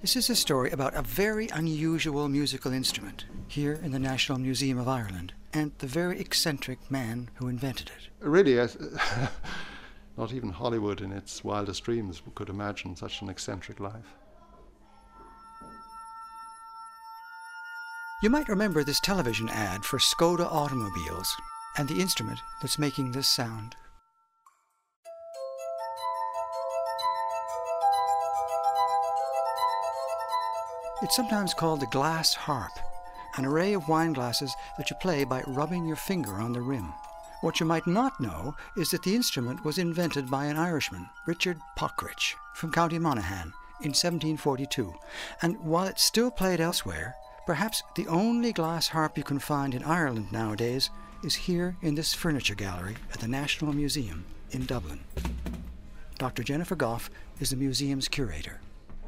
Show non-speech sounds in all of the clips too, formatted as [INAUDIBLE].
This is a story about a very unusual musical instrument here in the National Museum of Ireland and the very eccentric man who invented it. Really, [LAUGHS] not even Hollywood in its wildest dreams could imagine such an eccentric life. You might remember this television ad for Skoda automobiles and the instrument that's making this sound. It's sometimes called the glass harp, an array of wine glasses that you play by rubbing your finger on the rim. What you might not know is that the instrument was invented by an Irishman, Richard Pockrich, from County Monaghan in 1742, and while it's still played elsewhere, perhaps the only glass harp you can find in Ireland nowadays is here in this furniture gallery at the National Museum in Dublin. Dr. Jennifer Goff is the museum's curator.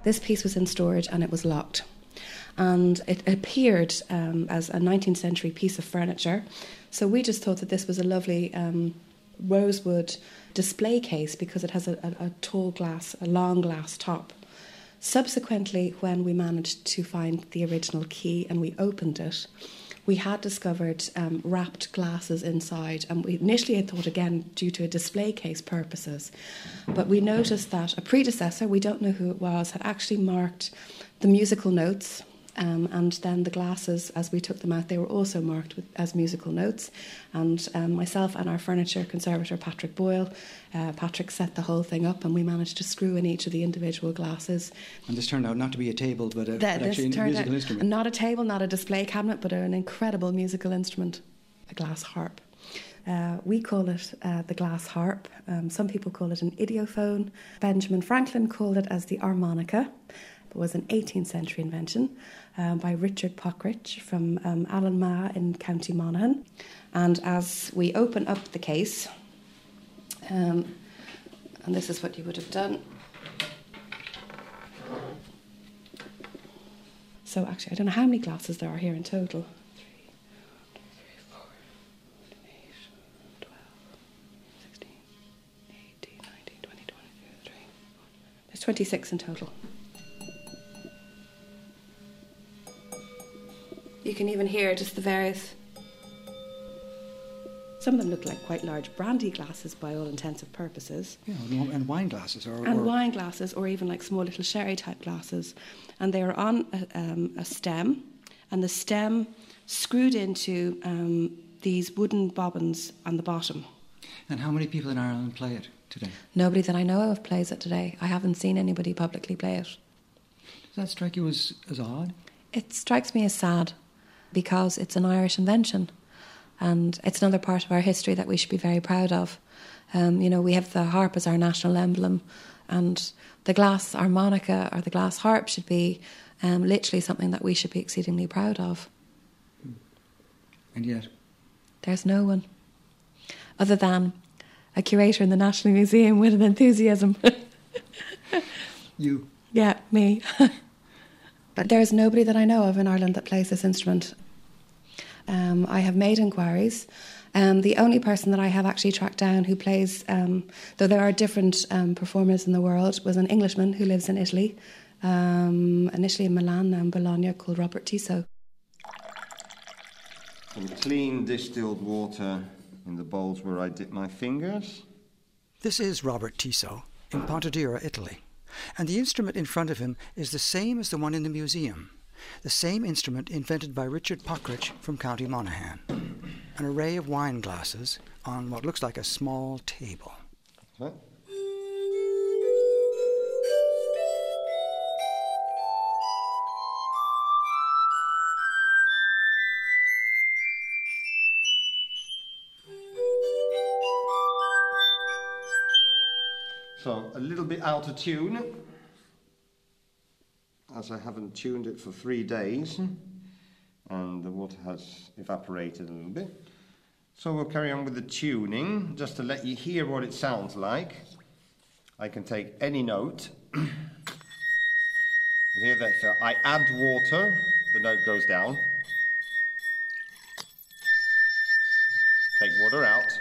This piece was in storage and it was locked. And it appeared um, as a 19th century piece of furniture. So we just thought that this was a lovely um, rosewood display case because it has a, a, a tall glass, a long glass top. Subsequently, when we managed to find the original key and we opened it, we had discovered um, wrapped glasses inside, and we initially had thought again due to display case purposes, but we noticed that a predecessor, we don't know who it was, had actually marked the musical notes um, and then the glasses, as we took them out, they were also marked with, as musical notes. And um, myself and our furniture conservator, Patrick Boyle, uh, Patrick set the whole thing up and we managed to screw in each of the individual glasses. And this turned out not to be a table, but, a, that, but actually a musical instrument. Not a table, not a display cabinet, but an incredible musical instrument, a glass harp. Uh, we call it uh, the glass harp. Um, some people call it an idiophone. Benjamin Franklin called it as the harmonica. Was an 18th century invention um, by Richard Pockrich from um, Allanmagh in County Monaghan. And as we open up the case, um, and this is what you would have done. So, actually, I don't know how many glasses there are here in total. There's 26 in total. You can even hear just the various. Some of them look like quite large brandy glasses by all intensive purposes. Yeah, and wine glasses. Or, and or wine glasses, or even like small little sherry type glasses. And they are on a, um, a stem, and the stem screwed into um, these wooden bobbins on the bottom. And how many people in Ireland play it today? Nobody that I know of plays it today. I haven't seen anybody publicly play it. Does that strike you as, as odd? It strikes me as sad because it's an Irish invention. And it's another part of our history that we should be very proud of. Um, you know, we have the harp as our national emblem, and the glass harmonica or the glass harp should be um, literally something that we should be exceedingly proud of. And yet? There's no one other than a curator in the National Museum with an enthusiasm. [LAUGHS] you? Yeah, me. [LAUGHS] but there's nobody that I know of in Ireland that plays this instrument. Um, I have made inquiries. Um, the only person that I have actually tracked down who plays, um, though there are different um, performers in the world, was an Englishman who lives in Italy, um, initially in Milan, now in Bologna, called Robert Tiso. Some clean distilled water in the bowls where I dip my fingers. This is Robert Tiso in Pontedera, Italy, and the instrument in front of him is the same as the one in the museum the same instrument invented by Richard Pockrich from County Monaghan. An array of wine glasses on what looks like a small table. What? So, a little bit out of tune as I haven't tuned it for three days and the water has evaporated a little bit. So we'll carry on with the tuning just to let you hear what it sounds like. I can take any note. [COUGHS] Hear that so I add water, the note goes down. Take water out.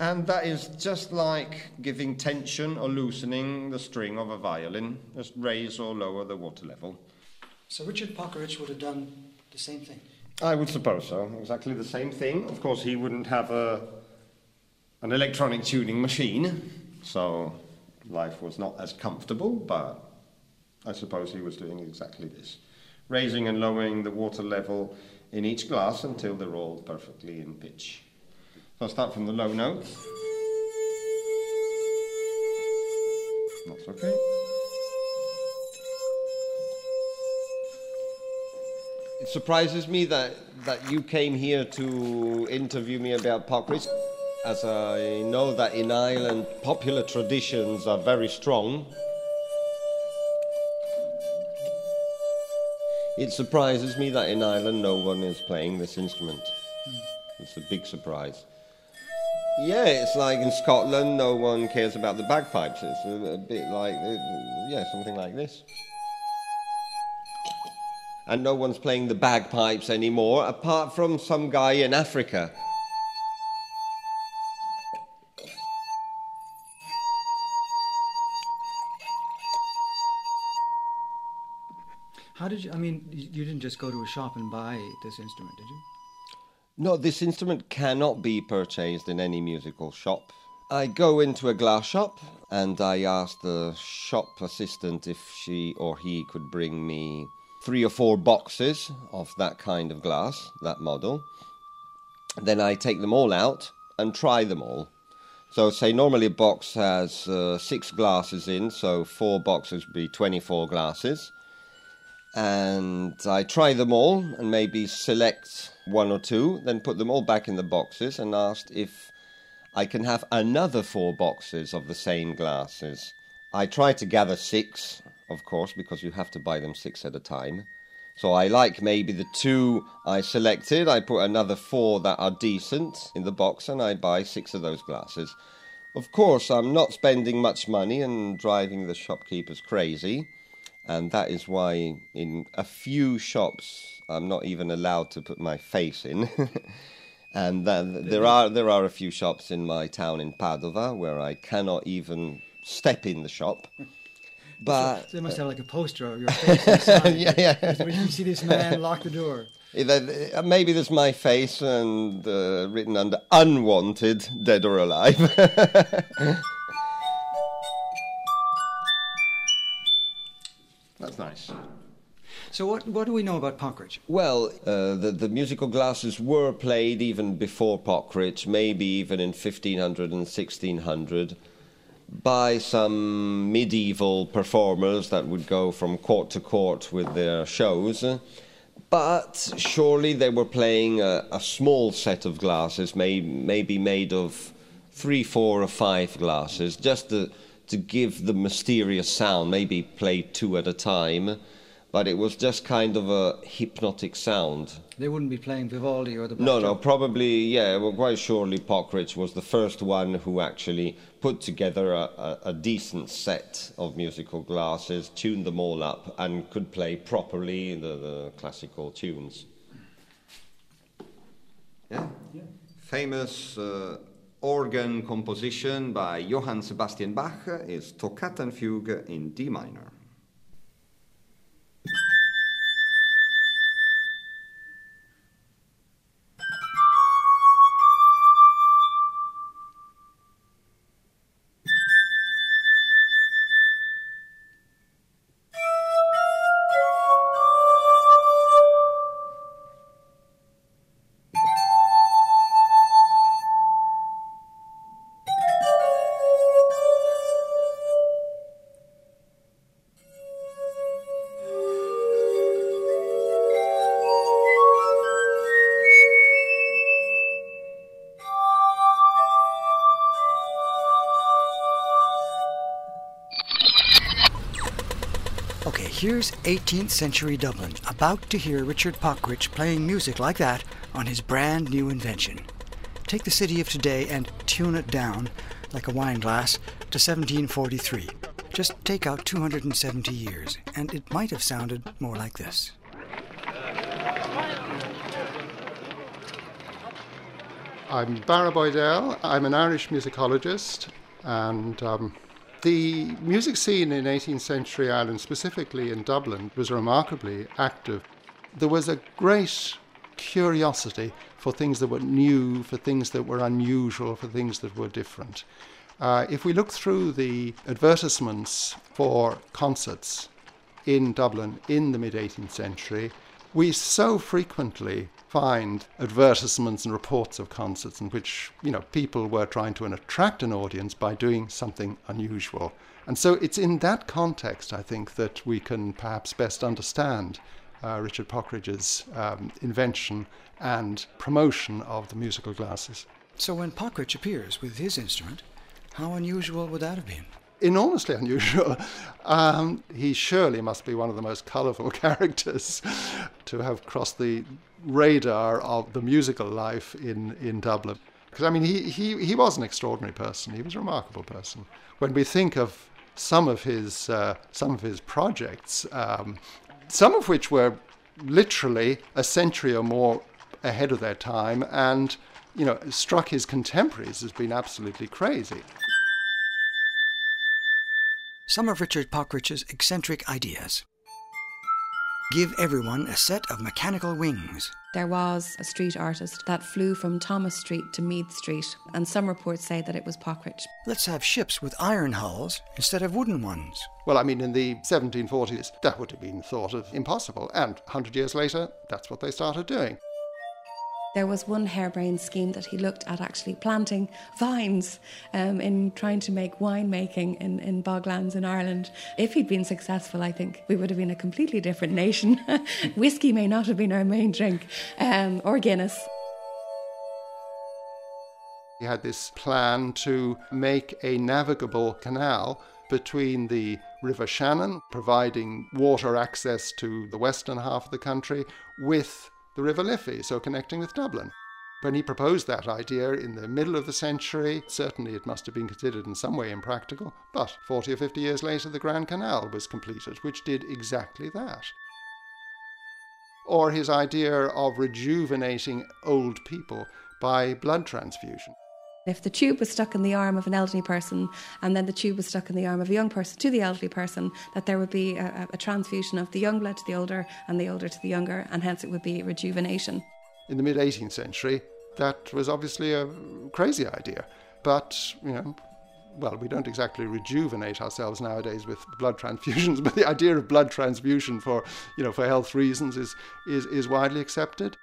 And the note raises. And that is just like giving tension or loosening the string of a violin, just raise or lower the water level. So Richard Pockeridge would have done the same thing. I would suppose so. Exactly the same thing. Of course, he wouldn't have a an electronic tuning machine, so life was not as comfortable, but I suppose he was doing exactly this. Raising and lowering the water level in each glass until they're all perfectly in pitch. So I'll start from the low notes. That's okay. It surprises me that, that you came here to interview me about Pockeridge, as I know that in Ireland popular traditions are very strong. It surprises me that in Ireland no one is playing this instrument. Hmm. It's a big surprise. Yeah, it's like in Scotland, no one cares about the bagpipes. It's a, a bit like, uh, yeah, something like this. And no one's playing the bagpipes anymore, apart from some guy in Africa. How did you? I mean, you you didn't just go to a shop and buy this instrument, did you? No, this instrument cannot be purchased in any musical shop. I go into a glass shop and I ask the shop assistant if she or he could bring me three or four boxes of that kind of glass, that model. Then I take them all out and try them all. So, say normally a box has uh, six glasses in, so four boxes would be 24 glasses and I try them all and maybe select one or two, then put them all back in the boxes and asked if I can have another four boxes of the same glasses. I try to gather six, of course, because you have to buy them six at a time. So I like maybe the two I selected. I put another four that are decent in the box and I buy six of those glasses. Of course, I'm not spending much money and driving the shopkeepers crazy and that is why in a few shops I'm not even allowed to put my face in. [LAUGHS] and there are there are a few shops in my town in Padova where I cannot even step in the shop. [LAUGHS] But so they must have like a poster of your [LAUGHS] face yeah, yeah. When you see this man, lock the door. Uh, maybe there's my face and uh, written under unwanted, dead or alive. That's nice. So what what do we know about Pockeridge? Well, uh, the the musical glasses were played even before Pockeridge, maybe even in 1500 and 1600, by some medieval performers that would go from court to court with their shows. But surely they were playing a, a small set of glasses, may, maybe made of three, four, or five glasses, just to to give the mysterious sound, maybe play two at a time, but it was just kind of a hypnotic sound. They wouldn't be playing Vivaldi or the Black No, no, probably, yeah, well, quite surely Pockeridge was the first one who actually put together a, a, a, decent set of musical glasses, tuned them all up, and could play properly the, the classical tunes. Yeah? yeah. Famous uh, organ composition by Johann Sebastian Bach is Toccata and Fugue in D minor. Here's 18th century Dublin, about to hear Richard Pockeridge playing music like that on his brand new invention. Take the city of today and tune it down, like a wine glass, to 1743. Just take out 270 years, and it might have sounded more like this. I'm Barra Boydell. I'm an Irish musicologist, and um, the music scene in 18th century Ireland, specifically in Dublin, was remarkably active. There was a great curiosity for things that were new, for things that were unusual, for things that were different. Uh, if we look through the advertisements for concerts in Dublin in the mid 18th century, we so frequently find advertisements and reports of concerts in which you know people were trying to attract an audience by doing something unusual. And so it's in that context, I think, that we can perhaps best understand uh, Richard Pockridge's um, invention and promotion of the musical glasses. So when Pockridge appears with his instrument, how unusual would that have been? Enormously unusual. Um, he surely must be one of the most colourful [LAUGHS] characters to have crossed the radar of the musical life in, in Dublin. Because, I mean, he, he, he was an extraordinary person. He was a remarkable person. When we think of some of his, uh, some of his projects, um, some of which were literally a century or more ahead of their time and, you know, struck his contemporaries as being absolutely crazy some of Richard Pockridge's eccentric ideas. Give everyone a set of mechanical wings. There was a street artist that flew from Thomas Street to Meath Street, and some reports say that it was Pockridge. Let's have ships with iron hulls instead of wooden ones. Well, I mean, in the 1740s, that would have been thought of impossible, and 100 years later, that's what they started doing. There was one harebrained scheme that he looked at actually planting vines um, in trying to make winemaking in, in boglands in Ireland. If he'd been successful, I think we would have been a completely different nation. [LAUGHS] Whiskey may not have been our main drink, um, or Guinness. He had this plan to make a navigable canal between the River Shannon, providing water access to the western half of the country, with the River Liffey, so connecting with Dublin. When he proposed that idea in the middle of the century, certainly it must have been considered in some way impractical, but 40 or 50 years later the Grand Canal was completed, which did exactly that. Or his idea of rejuvenating old people by blood transfusion. If the tube was stuck in the arm of an elderly person and then the tube was stuck in the arm of a young person to the elderly person, that there would be a, a transfusion of the young blood to the older and the older to the younger, and hence it would be rejuvenation. In the mid 18th century, that was obviously a crazy idea. But, you know, well, we don't exactly rejuvenate ourselves nowadays with blood transfusions, [LAUGHS] but the idea of blood transfusion for, you know, for health reasons is, is, is widely accepted.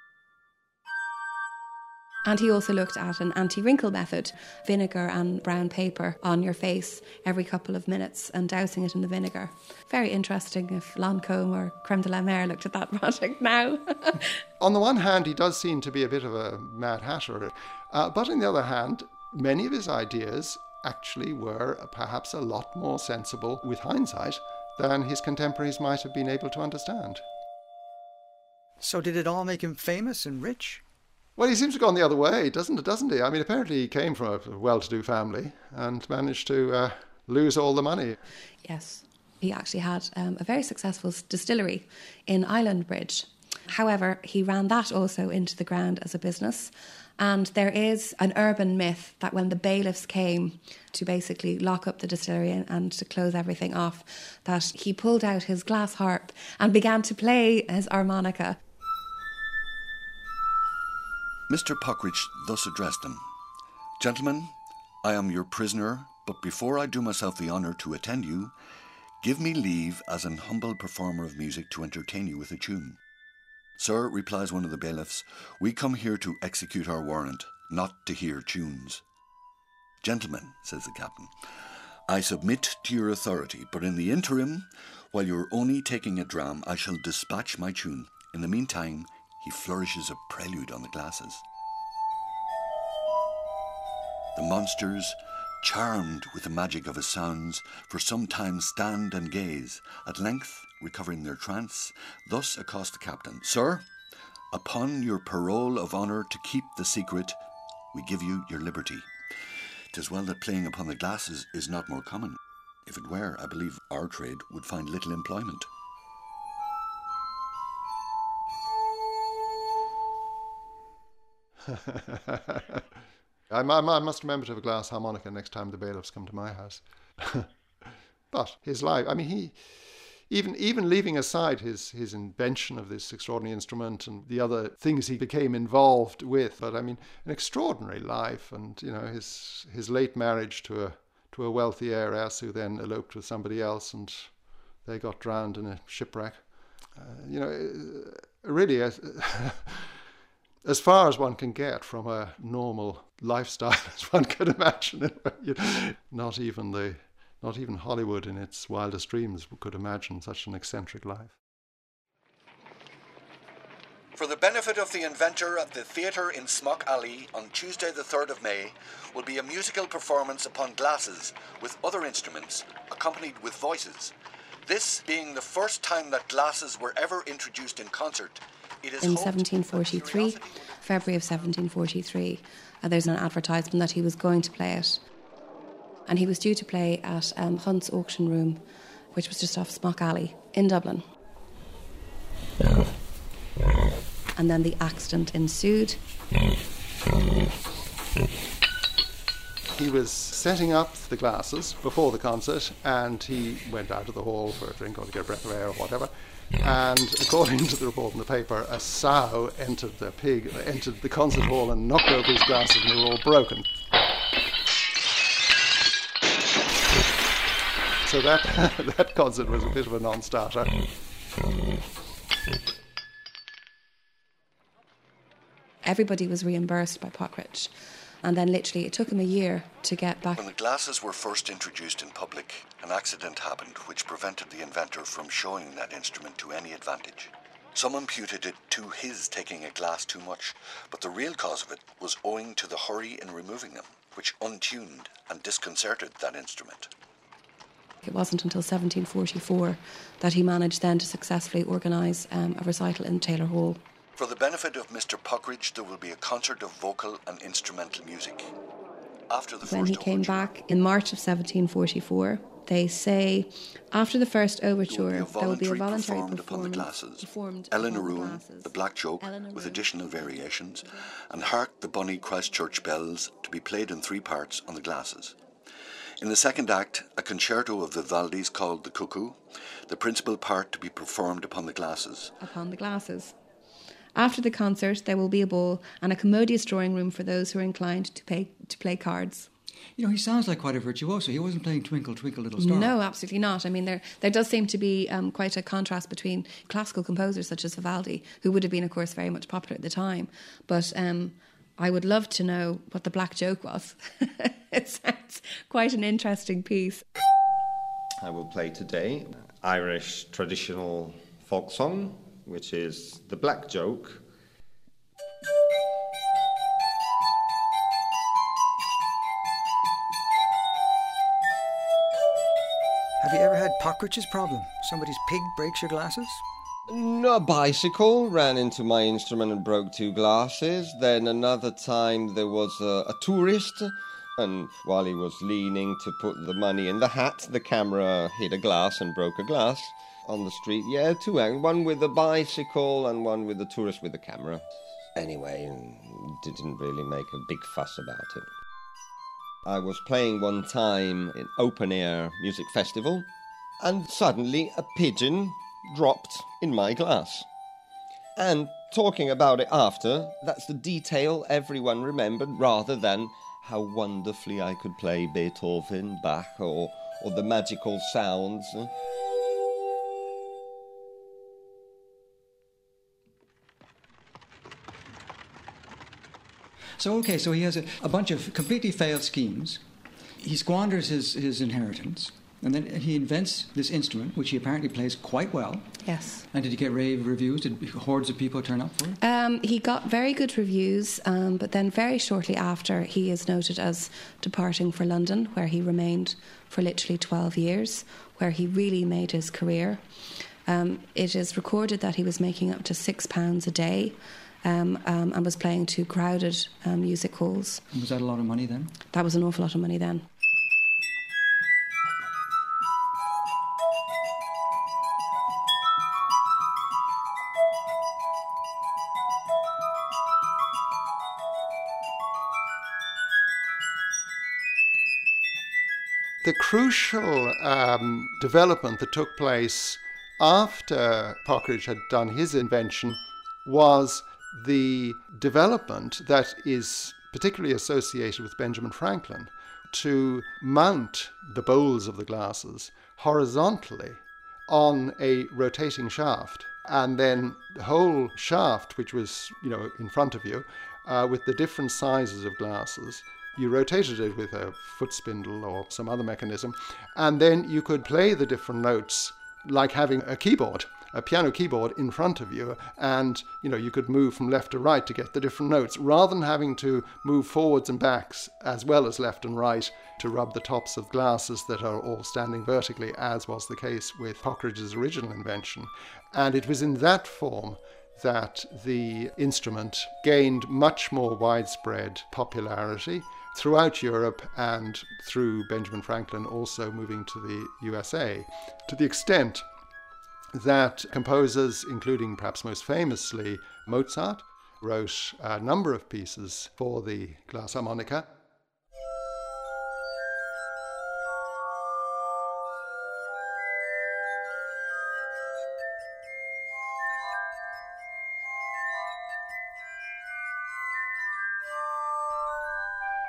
And he also looked at an anti wrinkle method vinegar and brown paper on your face every couple of minutes and dousing it in the vinegar. Very interesting if Lancome or Creme de la Mer looked at that [LAUGHS] project now. [LAUGHS] on the one hand, he does seem to be a bit of a mad hatter, uh, but on the other hand, many of his ideas actually were perhaps a lot more sensible with hindsight than his contemporaries might have been able to understand. So, did it all make him famous and rich? Well, he seems to have gone the other way, doesn't? Doesn't he? I mean, apparently he came from a well-to-do family and managed to uh, lose all the money. Yes, he actually had um, a very successful distillery in Islandbridge. However, he ran that also into the ground as a business. And there is an urban myth that when the bailiffs came to basically lock up the distillery and to close everything off, that he pulled out his glass harp and began to play his harmonica Mr. Puckridge thus addressed them Gentlemen, I am your prisoner, but before I do myself the honour to attend you, give me leave as an humble performer of music to entertain you with a tune. Sir, replies one of the bailiffs, we come here to execute our warrant, not to hear tunes. Gentlemen, says the captain, I submit to your authority, but in the interim, while you're only taking a dram, I shall dispatch my tune. In the meantime, he flourishes a prelude on the glasses. The monsters, charmed with the magic of his sounds, for some time stand and gaze, at length, recovering their trance, thus accost the captain Sir, upon your parole of honour to keep the secret, we give you your liberty. Tis well that playing upon the glasses is not more common. If it were, I believe our trade would find little employment. [LAUGHS] I, I, I must remember to have a glass harmonica next time the bailiffs come to my house. [LAUGHS] but his life, I mean, he even even leaving aside his his invention of this extraordinary instrument and the other things he became involved with, but I mean, an extraordinary life, and you know his his late marriage to a to a wealthy heiress who then eloped with somebody else, and they got drowned in a shipwreck. Uh, you know, uh, really. Uh, [LAUGHS] as far as one can get from a normal lifestyle [LAUGHS] as one could imagine. not even the not even Hollywood in its wildest dreams could imagine such an eccentric life. For the benefit of the inventor at the theatre in Smock Alley on Tuesday, the 3rd of May, will be a musical performance upon glasses with other instruments, accompanied with voices. This being the first time that glasses were ever introduced in concert in 1743, February of 1743. Uh, there's an advertisement that he was going to play it. And he was due to play at um, Hunt's Auction Room, which was just off Smock Alley in Dublin. And then the accident ensued. He was setting up the glasses before the concert and he went out of the hall for a drink or to get a breath of air or whatever and according to the report in the paper, a sow entered the pig entered the concert hall and knocked over his glasses, and they were all broken. So that [LAUGHS] that concert was a bit of a non-starter. Mm. Everybody was reimbursed by Puckridge. And then literally it took him a year to get back. When the glasses were first introduced in public, an accident happened which prevented the inventor from showing that instrument to any advantage. Some imputed it to his taking a glass too much, but the real cause of it was owing to the hurry in removing them, which untuned and disconcerted that instrument. It wasn't until 1744 that he managed then to successfully organise um, a recital in Taylor Hall. For the benefit of Mr. Puckridge, there will be a concert of vocal and instrumental music. After the when he came back in March of 1744, they say after the first overture, there will be a voluntary performed upon the glasses. Ellen Aroon, the Black Joke, with additional variations, and Hark the Bonny Christchurch Bells to be played in three parts on the glasses. In the second act, a concerto of Vivaldi's called The Cuckoo, the principal part to be performed upon the glasses. Upon the glasses. After the concert, there will be a ball and a commodious drawing room for those who are inclined to, pay, to play cards. You know, he sounds like quite a virtuoso. He wasn't playing Twinkle, Twinkle, Little Star. No, absolutely not. I mean, there there does seem to be um, quite a contrast between classical composers such as Vivaldi, who would have been, of course, very much popular at the time. But um, I would love to know what the Black Joke was. [LAUGHS] it sounds quite an interesting piece. I will play today Irish traditional folk song which is the black joke. Have you ever had Puckridge's problem? Somebody's pig breaks your glasses? No, a bicycle ran into my instrument and broke two glasses. Then another time there was a, a tourist, and while he was leaning to put the money in the hat, the camera hit a glass and broke a glass on the street. Yeah, two one with a bicycle and one with a tourist with a camera. Anyway, didn't really make a big fuss about it. I was playing one time in open air music festival, and suddenly a pigeon dropped in my glass. And talking about it after, that's the detail everyone remembered rather than how wonderfully I could play Beethoven, Bach, or, or the magical sounds. So, okay, so he has a, a bunch of completely failed schemes. He squanders his, his inheritance. And then he invents this instrument, which he apparently plays quite well. Yes. And did he get rave reviews? Did hordes of people turn up for it? Um, he got very good reviews, um, but then very shortly after, he is noted as departing for London, where he remained for literally 12 years, where he really made his career. Um, it is recorded that he was making up to £6 a day um, um, and was playing to crowded um, music halls. And was that a lot of money then? That was an awful lot of money then. the crucial um, development that took place after Pockridge had done his invention was the development that is particularly associated with Benjamin Franklin to mount the bowls of the glasses horizontally on a rotating shaft and then the whole shaft which was you know in front of you uh, with the different sizes of glasses you rotated it with a foot spindle or some other mechanism and then you could play the different notes like having a keyboard a piano keyboard in front of you and you know you could move from left to right to get the different notes rather than having to move forwards and backs as well as left and right to rub the tops of glasses that are all standing vertically as was the case with Puckridge's original invention. And it was in that form that the instrument gained much more widespread popularity throughout Europe and through Benjamin Franklin also moving to the USA to the extent that composers, including perhaps most famously Mozart, wrote a number of pieces for the glass harmonica.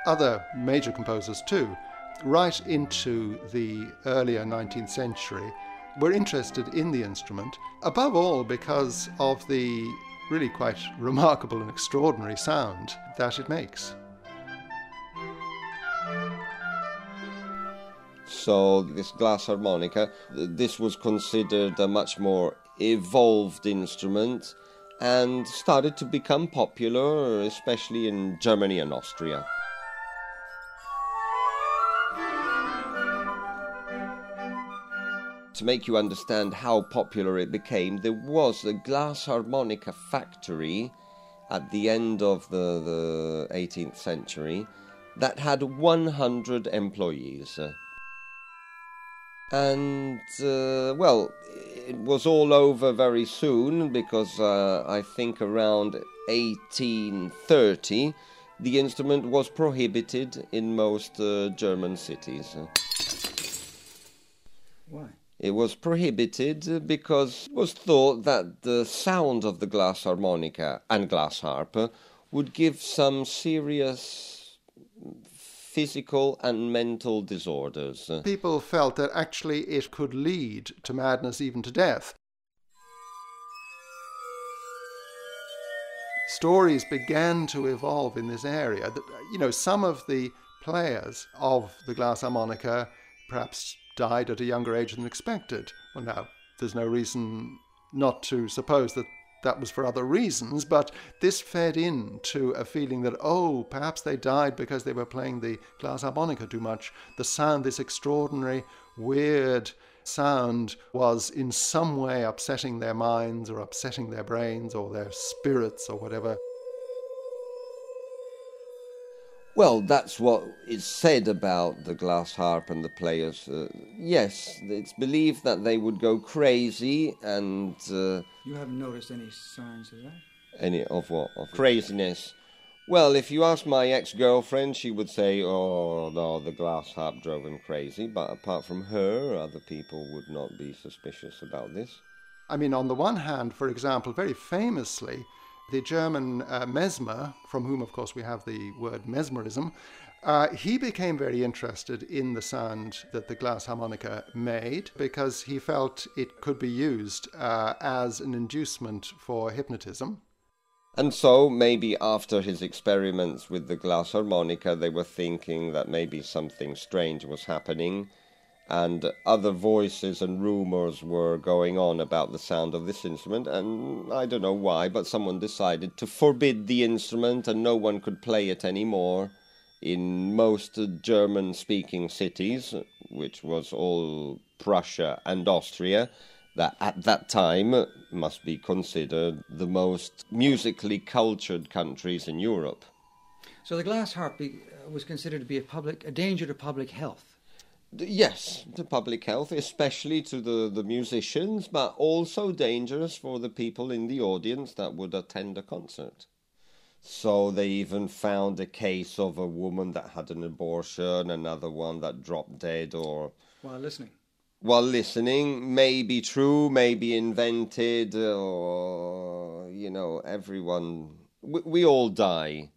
Other major composers, too, right into the earlier 19th century, were interested in the instrument, above all because of the really quite remarkable and extraordinary sound that it makes. So, this glass harmonica, this was considered a much more evolved instrument and started to become popular, especially in Germany and Austria. To make you understand how popular it became, there was a glass harmonica factory at the end of the, the 18th century that had 100 employees. And, uh, well, it was all over very soon because uh, I think around 1830 the instrument was prohibited in most uh, German cities. Why? It was prohibited uh, because it was thought that the sound of the glass harmonica and glass harp uh, would give some serious physical and mental disorders. People felt that actually it could lead to madness, even to death. Stories began to evolve in this area. That, you know, some of the players of the glass harmonica perhaps died at a younger age than expected. Well, now, there's no reason not to suppose that that was for other reasons, but this fed into a feeling that, oh, perhaps they died because they were playing the glass harmonica too much. The sound, this extraordinary, weird sound, was in some way upsetting their minds or upsetting their brains or their spirits or whatever. Well, that's what is said about the glass harp and the players. Uh, yes, it's believed that they would go crazy and. Uh, you haven't noticed any signs of that? Any of what? Of craziness. Well, if you ask my ex girlfriend, she would say, oh, no, the glass harp drove him crazy. But apart from her, other people would not be suspicious about this. I mean, on the one hand, for example, very famously, the German uh, Mesmer, from whom, of course, we have the word mesmerism, uh, he became very interested in the sound that the glass harmonica made because he felt it could be used uh, as an inducement for hypnotism. And so, maybe after his experiments with the glass harmonica, they were thinking that maybe something strange was happening and other voices and rumors were going on about the sound of this instrument and i don't know why but someone decided to forbid the instrument and no one could play it anymore in most german speaking cities which was all prussia and austria that at that time must be considered the most musically cultured countries in europe. So the glass harp uh, was considered to be a public a danger to public health Yes, to public health, especially to the, the musicians, but also dangerous for the people in the audience that would attend a concert. So they even found a case of a woman that had an abortion, another one that dropped dead or While listening. while listening may be true, may be invented, or you know, everyone we, we all die.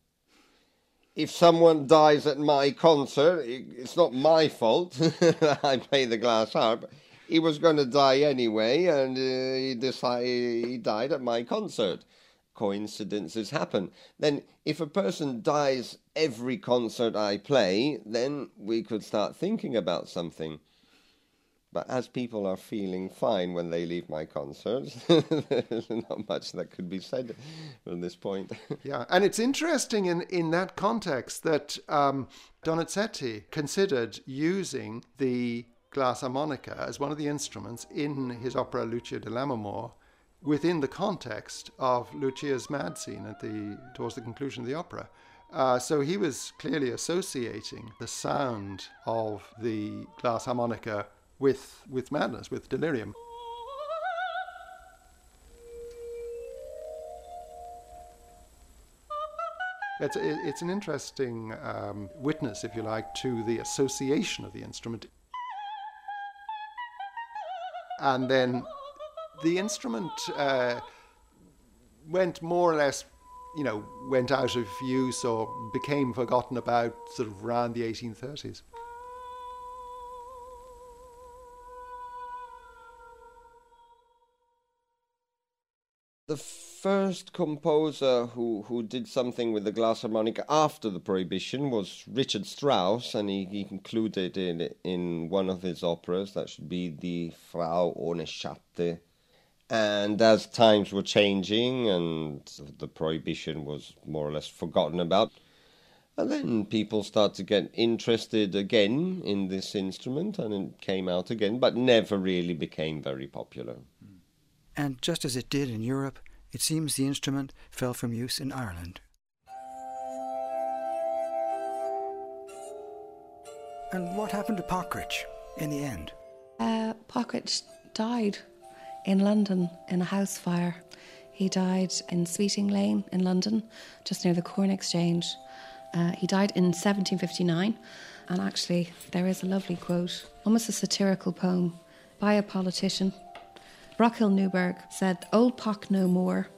If someone dies at my concert, it's not my fault. [LAUGHS] I play the glass harp. He was going to die anyway, and uh, he decided he died at my concert. Coincidences happen. Then, if a person dies every concert I play, then we could start thinking about something. But as people are feeling fine when they leave my concerts, [LAUGHS] there's not much that could be said from this point. [LAUGHS] Yeah, and it's interesting in, in that context that um, Donizetti considered using the glass harmonica as one of the instruments in his opera Lucia di Lammermoor within the context of Lucia's mad scene at the towards the conclusion of the opera. Uh, so he was clearly associating the sound of the glass harmonica with with madness, with delirium. It's, it's an interesting um, witness, if you like, to the association of the instrument. And then the instrument uh, went more or less, you know, went out of use or became forgotten about sort of around the 1830s. The first composer who, who did something with the glass harmonica after the prohibition was Richard Strauss, and he, he included it in one of his operas. That should be the Frau ohne Schatten. And as times were changing and the prohibition was more or less forgotten about, and then people started to get interested again in this instrument, and it came out again, but never really became very popular. And just as it did in Europe, it seems the instrument fell from use in Ireland. And what happened to Pockridge in the end? Uh, Pockridge died in London in a house fire. He died in Sweeting Lane in London, just near the Corn Exchange. Uh, he died in 1759, and actually, there is a lovely quote, almost a satirical poem, by a politician. Brockhill Newburgh said, Old Pock no more,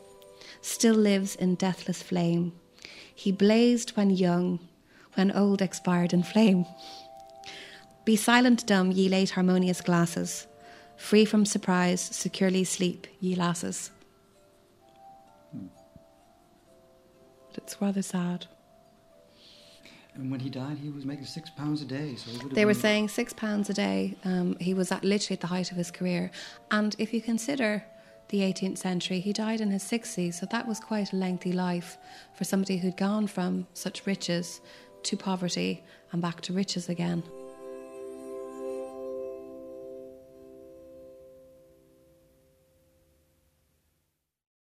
still lives in deathless flame. He blazed when young, when old expired in flame. Be silent, dumb, ye late harmonious glasses. Free from surprise, securely sleep, ye lasses. Hmm. It's rather sad. And when he died, he was making six pounds a day. So he They were saying six pounds a day. Um, he was at literally at the height of his career. And if you consider the 18th century, he died in his 60s, so that was quite a lengthy life for somebody who'd gone from such riches to poverty and back to riches again.